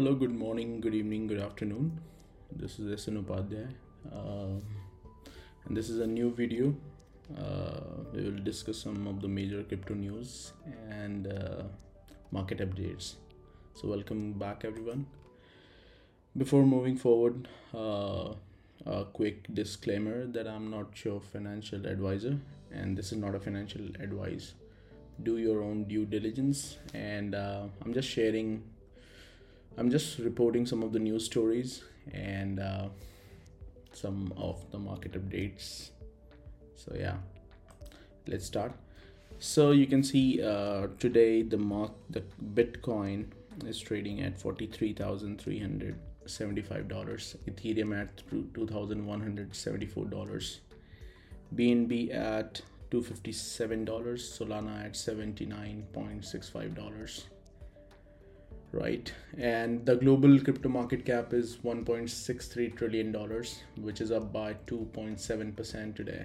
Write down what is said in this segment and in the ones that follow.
Hello, good morning, good evening, good afternoon. This is SN Upadhyay, uh, and this is a new video. Uh, we will discuss some of the major crypto news and uh, market updates. So, welcome back, everyone. Before moving forward, uh, a quick disclaimer that I'm not your financial advisor, and this is not a financial advice. Do your own due diligence, and uh, I'm just sharing I'm just reporting some of the news stories and uh, some of the market updates. So, yeah, let's start. So, you can see uh, today the mark the Bitcoin is trading at $43,375, Ethereum at $2,174, BNB at $257, Solana at $79.65 right? And the global crypto market cap is 1.63 trillion dollars which is up by 2.7% today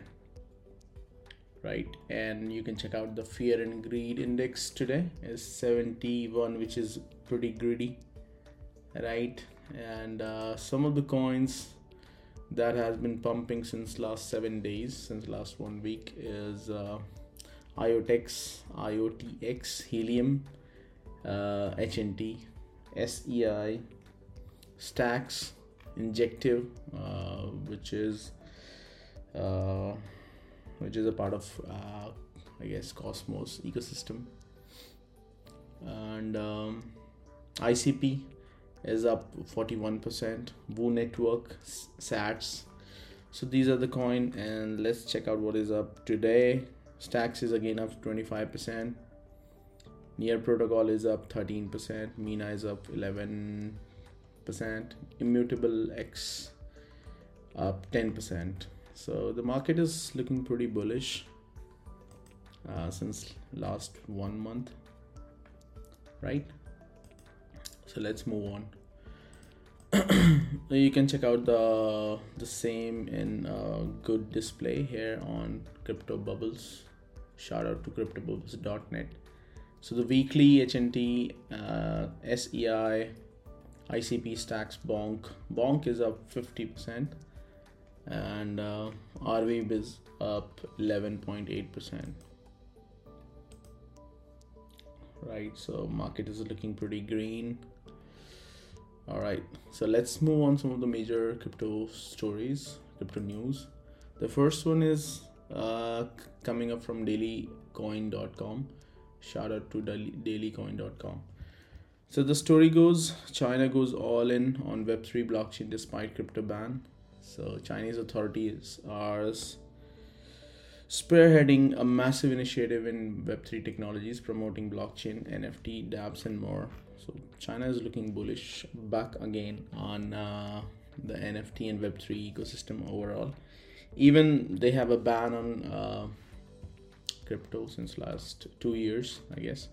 right? And you can check out the fear and greed index today is 71 which is pretty greedy right? And uh, some of the coins that has been pumping since last seven days since last one week is uh, IOTX, IOTX, Helium, uh, HNT, SEI, Stacks, Injective, uh, which is uh, which is a part of uh, I guess Cosmos ecosystem, and um, ICP is up 41%. WOO Network, Sats. So these are the coin, and let's check out what is up today. Stacks is again up 25%. Near protocol is up 13%, Mina is up 11%, Immutable X up 10%. So the market is looking pretty bullish uh, since last one month, right? So let's move on. you can check out the the same in uh, good display here on crypto bubbles shout out to cryptobubbles.net so the weekly HNT, uh, SEI, ICP stacks Bonk. Bonk is up 50% and uh, is up 11.8%. Right, so market is looking pretty green. All right, so let's move on some of the major crypto stories, crypto news. The first one is uh, coming up from dailycoin.com Shout out to dailycoin.com. So the story goes China goes all in on Web3 blockchain despite crypto ban. So Chinese authorities are spearheading a massive initiative in Web3 technologies promoting blockchain, NFT, dApps, and more. So China is looking bullish back again on uh, the NFT and Web3 ecosystem overall. Even they have a ban on. Uh, crypto since last two years, I guess.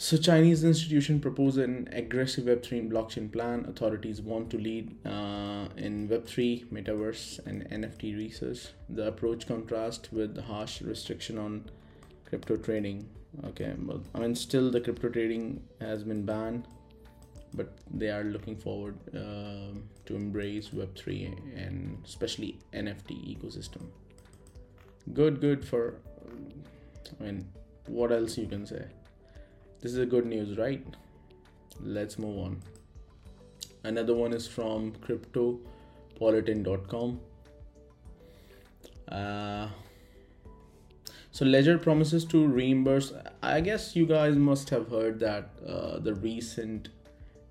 So Chinese institution propose an aggressive Web3 blockchain plan. Authorities want to lead uh, in Web3, metaverse, and NFT research. The approach contrasts with the harsh restriction on crypto trading. Okay, but I mean, still the crypto trading has been banned, but they are looking forward uh, to embrace Web3 and especially NFT ecosystem good good for i mean what else you can say? This is a good news right? Let's move on. Another one is from cryptopolitan.com uh, so ledger promises to reimburse i guess you guys must have heard that uh, the recent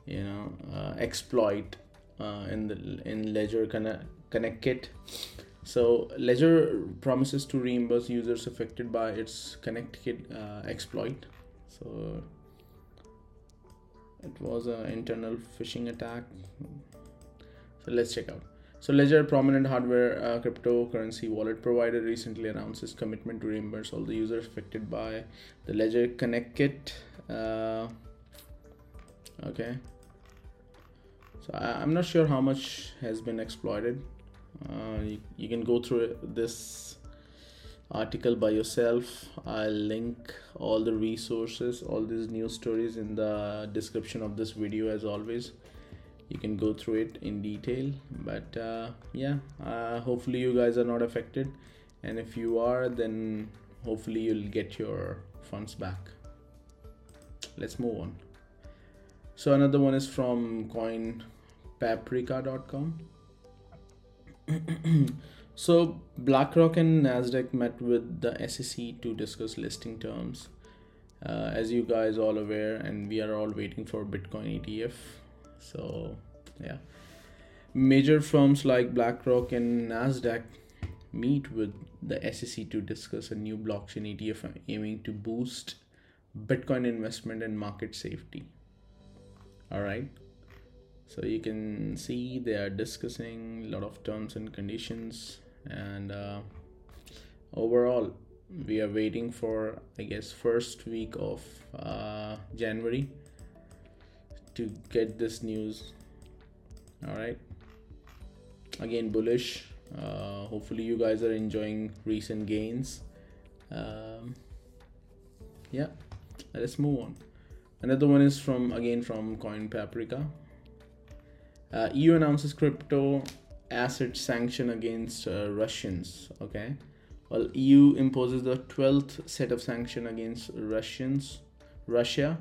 you know uh, exploit uh, in the in ledger connect connect kit so Ledger promises to reimburse users affected by its ConnectKit uh, exploit. So it was an internal phishing attack. So let's check out. So Ledger, prominent hardware uh, cryptocurrency wallet provider, recently announced its commitment to reimburse all the users affected by the Ledger ConnectKit. Uh, okay. So I, I'm not sure how much has been exploited uh, you, you, can go through this article by yourself. I'll link all the resources all these news stories in the description of this video as always. You can go through it in detail but uh, yeah uh, hopefully you guys are not affected. And if you are then hopefully you'll get your funds back. Let's move on. So another one is from coinpaprika.com so BlackRock and Nasdaq met with the SEC to discuss listing terms. Uh, as you guys all aware, and we are all waiting for Bitcoin ETF. So yeah, major firms like BlackRock and Nasdaq meet with the SEC to discuss a new blockchain ETF aiming to boost Bitcoin investment and market safety. All right so you can see they are discussing a lot of terms and conditions and uh, overall we are waiting for i guess first week of uh, january to get this news. All right again bullish. Uh, hopefully you guys are enjoying recent gains. Um, yeah let's move on. Another one is from again from coin paprika uh, EU announces crypto asset sanction against uh, Russians. Okay, well, EU imposes the twelfth set of sanction against Russians, Russia,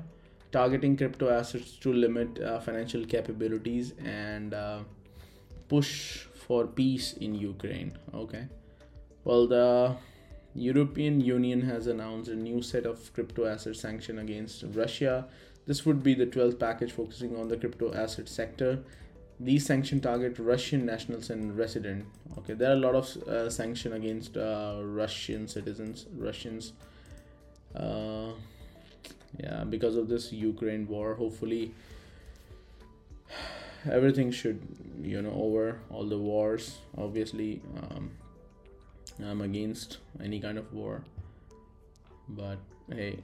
targeting crypto assets to limit uh, financial capabilities and uh, push for peace in Ukraine. Okay, well, the European Union has announced a new set of crypto asset sanction against Russia. This would be the 12th package focusing on the crypto asset sector these sanctions target Russian nationals and resident. Okay, there are a lot of uh, sanction against uh, Russian citizens, Russians. Uh, yeah, because of this Ukraine war, hopefully everything should you know over all the wars. Obviously, um, I'm against any kind of war, but hey,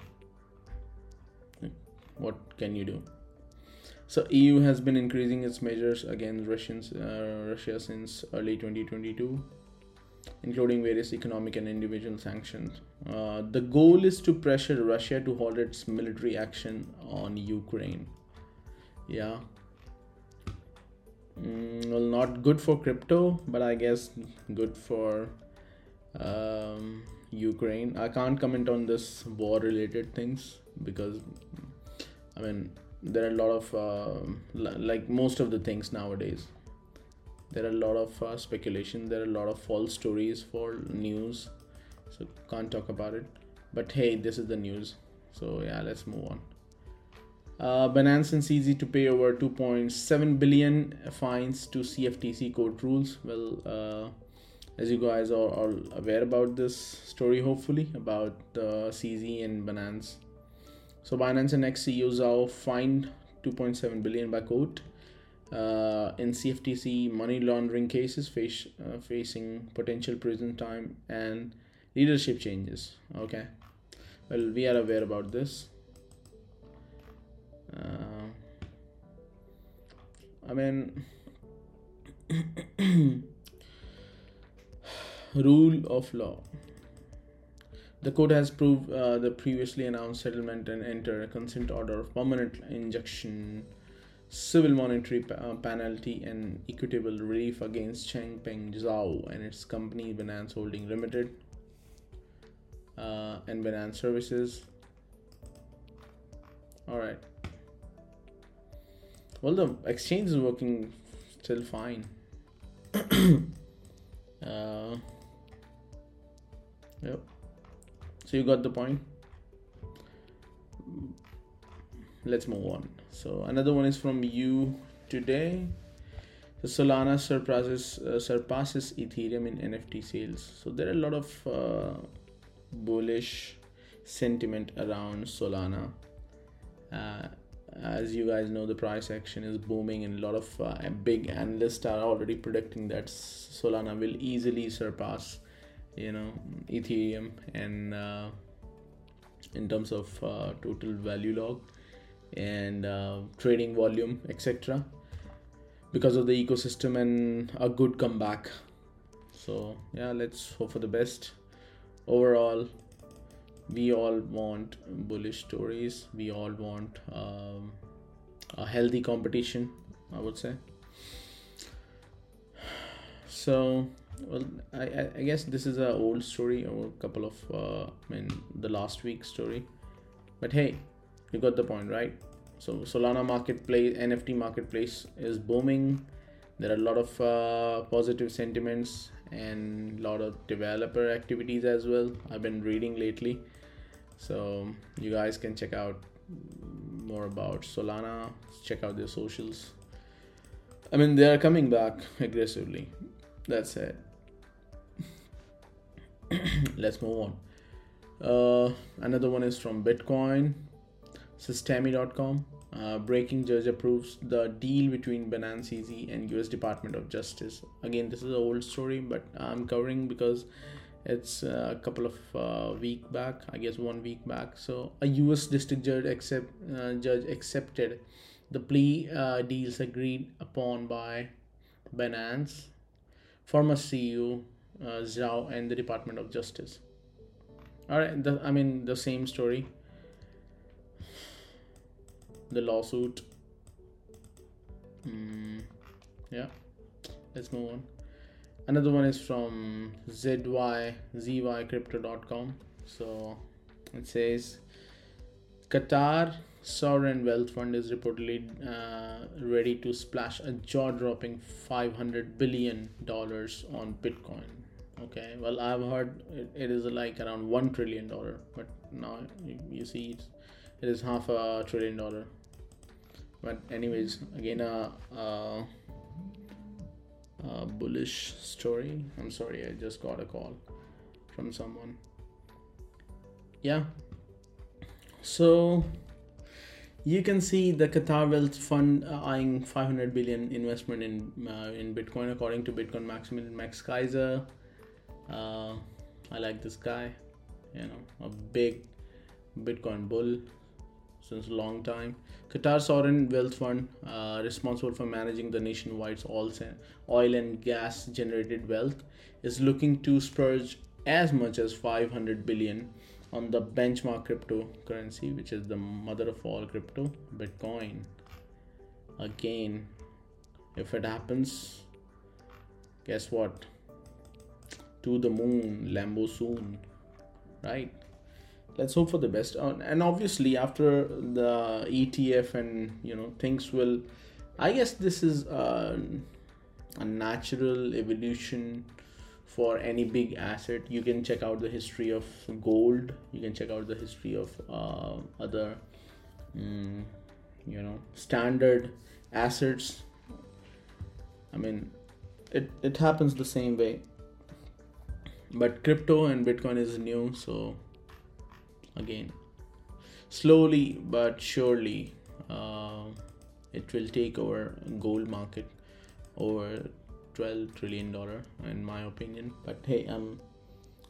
what can you do? So EU has been increasing its measures against Russians, uh, Russia since early 2022, including various economic and individual sanctions. Uh, the goal is to pressure Russia to halt its military action on Ukraine. Yeah. Mm, well, not good for crypto, but I guess good for um, Ukraine. I can't comment on this war related things because I mean there are a lot of uh, like most of the things nowadays. There are a lot of uh, speculation. There are a lot of false stories for news. So can't talk about it. But hey this is the news. So yeah let's move on. Uh, Binance and CZ to pay over 2.7 billion fines to CFTC court rules. Well, uh, as you guys are aware about this story, hopefully about uh, CZ and Binance so Binance and ex-CEO Zhao fined 2.7 billion by court uh, in CFTC money laundering cases, face, uh, facing potential prison time and leadership changes. Okay, well we are aware about this. Uh, I mean, rule of law. The court has proved uh, the previously announced settlement and entered a consent order of permanent injunction, civil monetary uh, penalty, and equitable relief against Changpeng Zhao and its company Binance Holding Limited uh, and Binance Services. All right. Well, the exchange is working still fine. uh, yep. So you got the point. Let's move on. So another one is from you today. Solana surpasses uh, surpasses Ethereum in NFT sales. So there are a lot of uh, bullish sentiment around Solana. Uh, as you guys know, the price action is booming, and a lot of uh, big analysts are already predicting that Solana will easily surpass you know ethereum and uh, in terms of uh, total value locked and uh, trading volume etc because of the ecosystem and a good comeback. So yeah let's hope for the best. Overall we all want bullish stories. We all want um, a healthy competition i would say. So well I, I guess this is a old story or a couple of uh, i mean the last week story. But hey you got the point right? So solana marketplace nft marketplace is booming. There are a lot of uh, positive sentiments and a lot of developer activities as well i've been reading lately. So you guys can check out more about solana check out their socials. I mean they are coming back aggressively that's it let's move on uh, another one is from bitcoin systemi.com uh, breaking judge approves the deal between Binance and US Department of Justice. Again, this is an old story, but I'm covering because it's a couple of uh, week back, I guess one week back. So a US district judge accept uh, judge accepted the plea uh, deals agreed upon by Binance, former CEO uh, Zhao, and the Department of Justice. All right, the, I mean the same story the lawsuit. Mm, yeah, let's move on. Another one is from ZY. So it says Qatar Sovereign Wealth Fund is reportedly uh, ready to splash a jaw dropping $500 billion on Bitcoin. Okay, well, I've heard it, it is like around $1 trillion, but now you, see it, is half a trillion dollar. But anyways again a, a, a bullish story. I'm sorry i just got a call from someone. Yeah. So you can see the Qatar Wealth Fund uh, eyeing 500 billion investment in uh, in Bitcoin, according to Bitcoin maximalist Max Keiser. Uh, I like this guy, you know, a big Bitcoin bull since a long time. Qatar Sovereign Wealth Fund, uh, responsible for managing the nationwide oil and gas generated wealth, is looking to spurge as much as 500 billion on the benchmark cryptocurrency, which is the mother of all crypto, Bitcoin. Again, if it happens, guess what? To the moon, Lambo soon, right? let's hope for the best uh, and obviously after the etf and you know things will i guess this is a, a natural evolution for any big asset you can check out the history of gold. You can check out the history of uh, other mm, you know standard assets. I mean it, it happens the same way. But crypto and bitcoin is new so again slowly but surely uh, it will take over gold market over 12 trillion dollar in my opinion. But hey um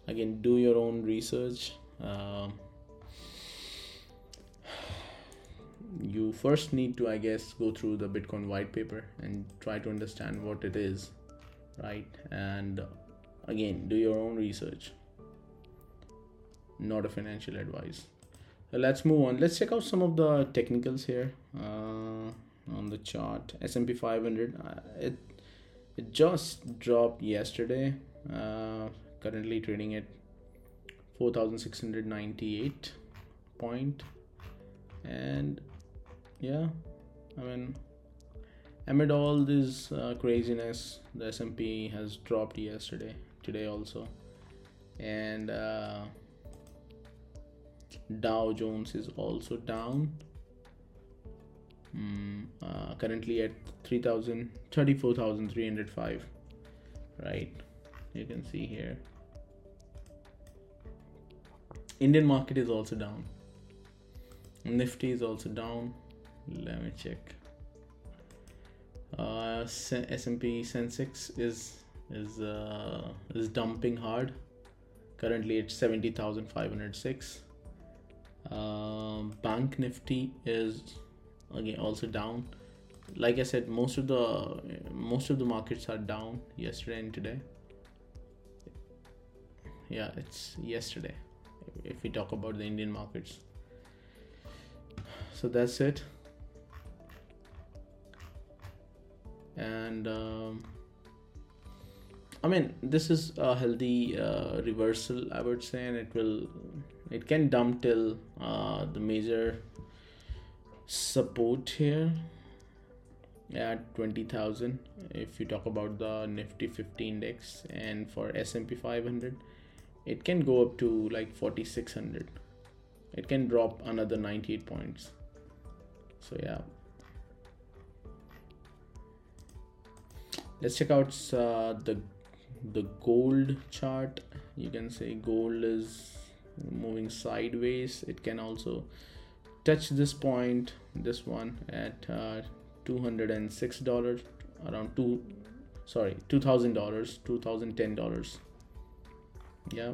again do your own research. Uh, you first need to i guess go through the bitcoin white paper and try to understand what it is right? And again do your own research. Not a financial advice. Uh, let's move on. Let's check out some of the technicals here uh, on the chart. S&P 500 uh, it it just dropped yesterday. Uh, currently trading at 4698 point. And yeah i mean amid all this uh, craziness the S&P has dropped yesterday today also. And uh, Dow Jones is also down. Mm, uh, currently at 3000 34,305 right? You can see here. Indian market is also down. Nifty is also down. Let me check. Uh, S&P Sensex is is uh, is dumping hard. Currently it's 70,506 um, bank nifty is again also down. Like i said most of the most of the markets are down yesterday and today. Yeah it's yesterday if we talk about the indian markets. So that's it. And um, i mean this is a healthy uh, reversal i would say and it will it can dump till uh, the major support here at 20000 if you talk about the nifty 50 index and for s&p 500 it can go up to like 4600 it can drop another 98 points. So yeah. Let's check out uh, the the gold chart. You can say gold is moving sideways. It can also touch this point this one at uh, 206 dollars around two sorry two thousand dollars two thousand ten dollars. Yeah.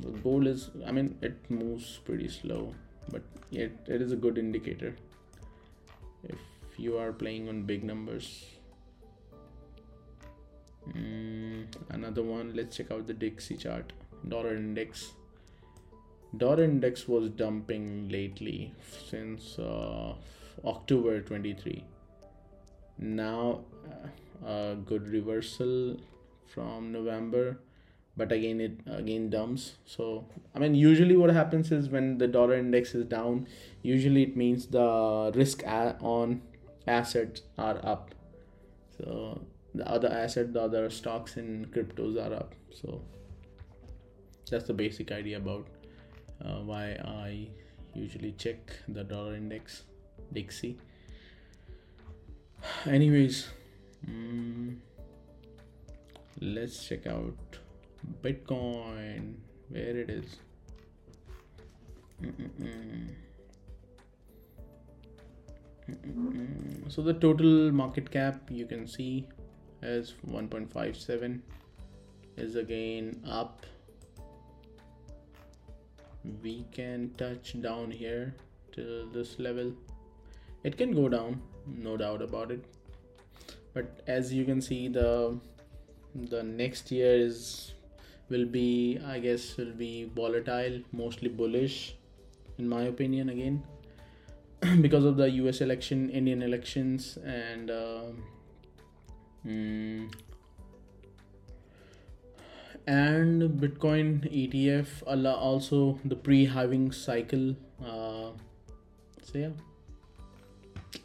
The gold is i mean it moves pretty slow but it, it is a good indicator. If you are playing on big numbers. Mm, another one let's check out the dixie chart. Dollar index dollar index was dumping lately since uh, october 23 now uh, a good reversal from november but again it again dumps. So i mean usually what happens is when the dollar index is down usually it means the risk on assets are up. So the other asset the other stocks and cryptos are up. So that's the basic idea about uh, why i usually check the dollar index dixie. Anyways mm, let's check out bitcoin. Where it is. so the total market cap you can see is 1.57 is again up we can touch down here to this level. It can go down no doubt about it. But as you can see the the next year is will be i guess will be volatile mostly bullish in my opinion again because of the us election indian elections and uh, mm, and bitcoin etf also the pre-halving cycle uh, so yeah.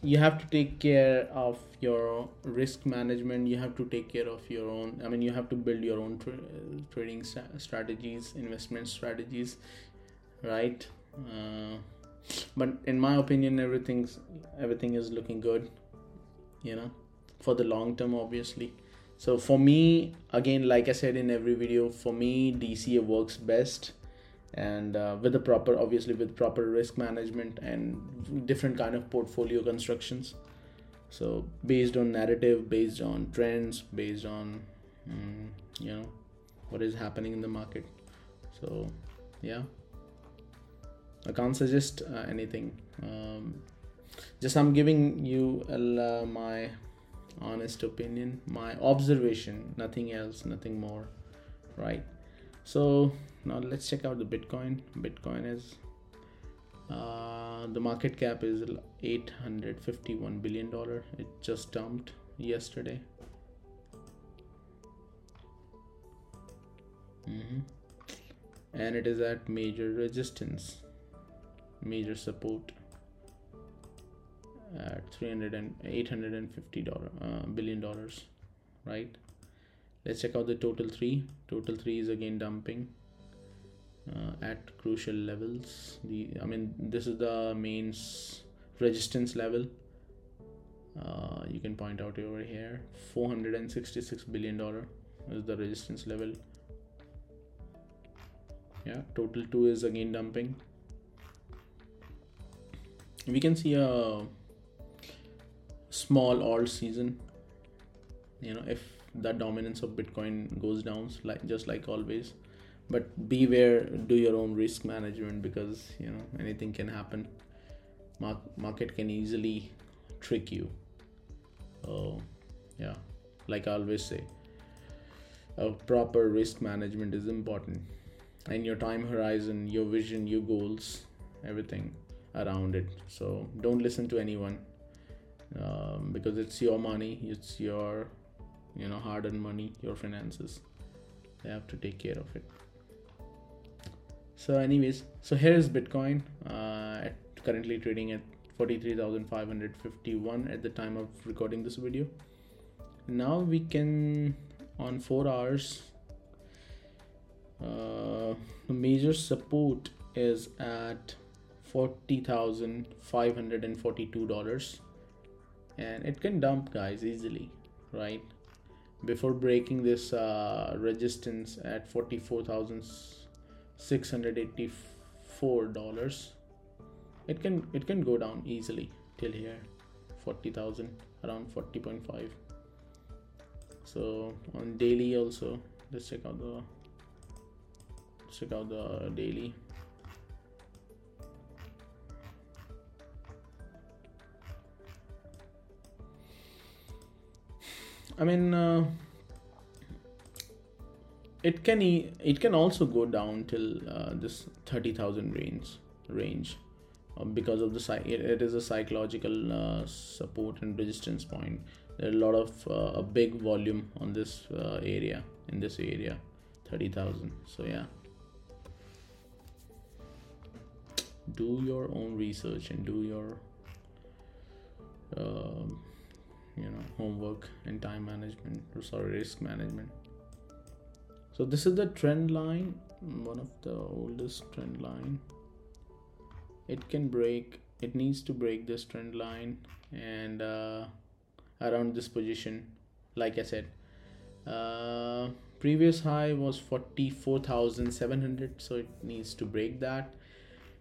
You have to take care of your risk management you have to take care of your own i mean you have to build your own tra- trading strategies investment strategies right? Uh, but in my opinion everything's everything is looking good you know for the long term obviously so for me again like i said in every video for me dca works best. And uh, with the proper obviously with proper risk management and different kind of portfolio constructions. So based on narrative based on trends based on mm, you know what is happening in the market. So yeah. I can't suggest uh, anything. Um, just i'm giving you uh, my honest opinion my observation nothing else nothing more right? So now let's check out the bitcoin. Bitcoin is uh, the market cap is 851 billion dollar. It just dumped yesterday. Mm-hmm. and it is at major resistance major support at 300 and 850 dollar uh, billion dollars right? Let's check out the total 3 total 3 is again dumping uh, at crucial levels. The i mean this is the main resistance level. Uh, you can point out over here 466 billion dollar is the resistance level. Yeah total 2 is again dumping. We can see a small alt season. You know if the dominance of bitcoin goes down like just like always. But beware do your own risk management because you know anything can happen. Mar- market can easily trick you. Oh yeah like i always say a proper risk management is important. And your time horizon your vision your goals everything around it. So don't listen to anyone um, because it's your money it's your you know hard-earned money your finances. They have to take care of it. So anyways so here is bitcoin uh, currently trading at 43551 at the time of recording this video. Now we can on 4 hours uh, the major support is at $40,542 and it can dump guys easily right? Before breaking this uh, resistance at $44,684 it can it can go down easily till here 40,000 around 40.5 so on daily also let's check out the check out the daily I mean, uh, it can e- it can also go down till uh, this thirty thousand range range, uh, because of the it, is a psychological uh, support and resistance point. There are a lot of uh, a big volume on this uh, area in this area, thirty thousand. So yeah, do your own research and do your. You know homework and time management or sorry risk management. So this is the trend line one of the oldest trend line. It can break it needs to break this trend line and uh, around this position. Like i said uh, previous high was 44700 so it needs to break that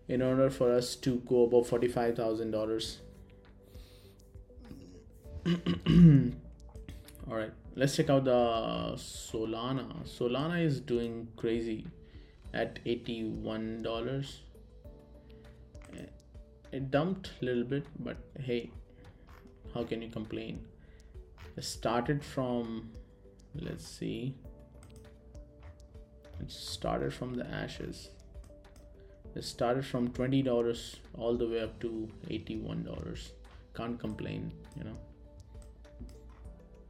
in order for us to go above $45000 all right let's check out the solana. Solana is doing crazy at 81 dollars. It dumped a little bit but hey how can you complain? It started from let's see. It started from the ashes. It started from $20 all the way up to $81 can't complain you know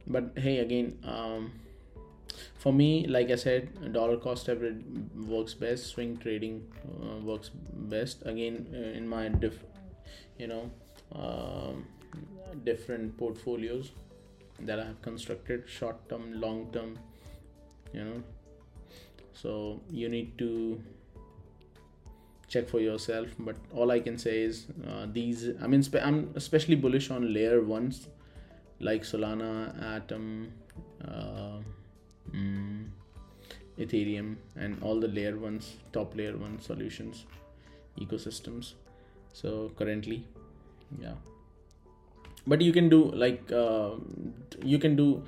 but hey again um, for me like i said dollar cost average works best swing trading uh, works best. Again uh, in my diff you know um, different portfolios that i have constructed short term long term you know. So you need to check for yourself but all i can say is uh, these i mean spe- i'm especially bullish on layer ones like Solana, Atom, uh, mm, Ethereum, and all the layer ones, top layer one solutions, ecosystems. So currently, yeah. But you can do like uh, you can do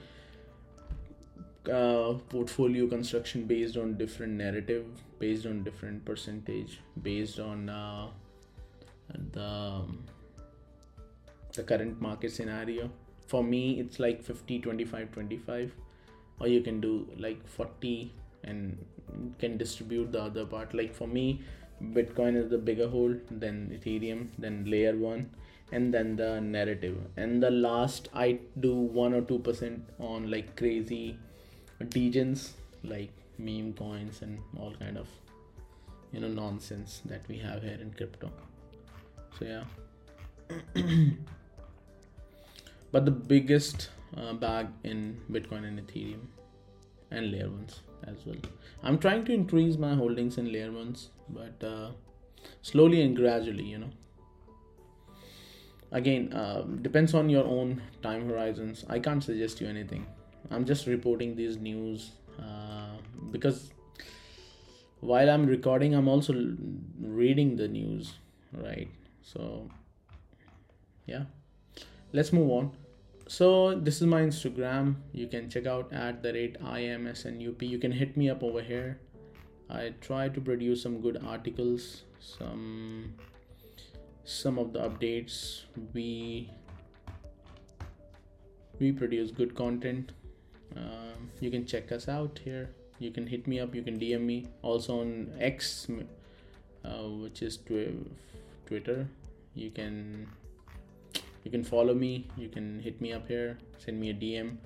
uh, portfolio construction based on different narrative, based on different percentage, based on uh, the the current market scenario for me it's like 50 25 25 or you can do like 40 and can distribute the other part. Like for me bitcoin is the bigger hold then ethereum then layer 1 and then the narrative. And the last i do 1 or 2% on like crazy degens like meme coins and all kind of you know nonsense that we have here in crypto. So yeah but the biggest uh, bag in bitcoin and ethereum and layer ones as well. I'm trying to increase my holdings in layer ones but uh, slowly and gradually you know. Again uh, depends on your own time horizons. I can't suggest you anything. I'm just reporting these news uh, because while i'm recording i'm also reading the news right? So yeah let's move on. So this is my instagram. You can check out at the rate imsnup you can hit me up over here. I try to produce some good articles some some of the updates. We we produce good content. Um, you can check us out here. You can hit me up. You can dm me. Also on x uh, which is twi- twitter. You can you can follow me. You can hit me up here. Send me a dm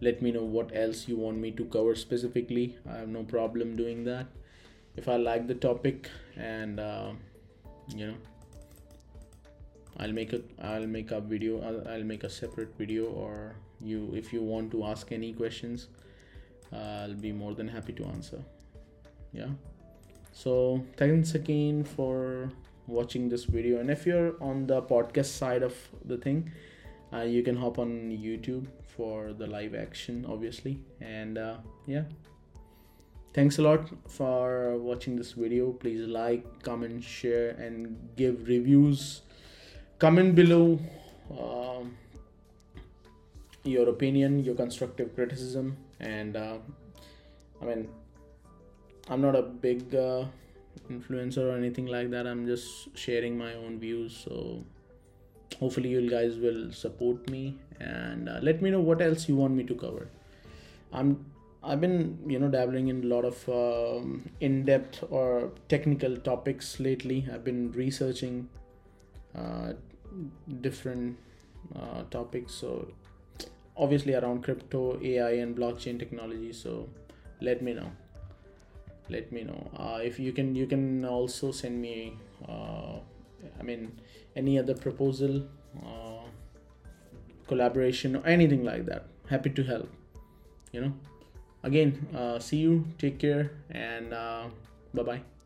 let me know what else you want me to cover specifically. I have no problem doing that. If i like the topic and uh, you know i'll make a i'll make a video I'll, I'll make a separate video or you if you want to ask any questions uh, i'll be more than happy to answer. Yeah. So thanks again for watching this video. And if you're on the podcast side of the thing uh, you can hop on youtube for the live action obviously. And uh, yeah. Thanks a lot for watching this video. Please like comment share and give reviews. Comment below um, your opinion your constructive criticism. And uh, i mean i'm not a big uh, influencer or anything like that i'm just sharing my own views. So hopefully you guys will support me and uh, let me know what else you want me to cover. I'm i've been you know dabbling in a lot of um, in-depth or technical topics lately. I've been researching uh, different uh, topics. So obviously around crypto ai and blockchain technology. So let me know let me know. Uh, if you can you can also send me uh, i mean any other proposal uh, collaboration or anything like that. Happy to help you know. Again uh, see you. Take care and uh, bye bye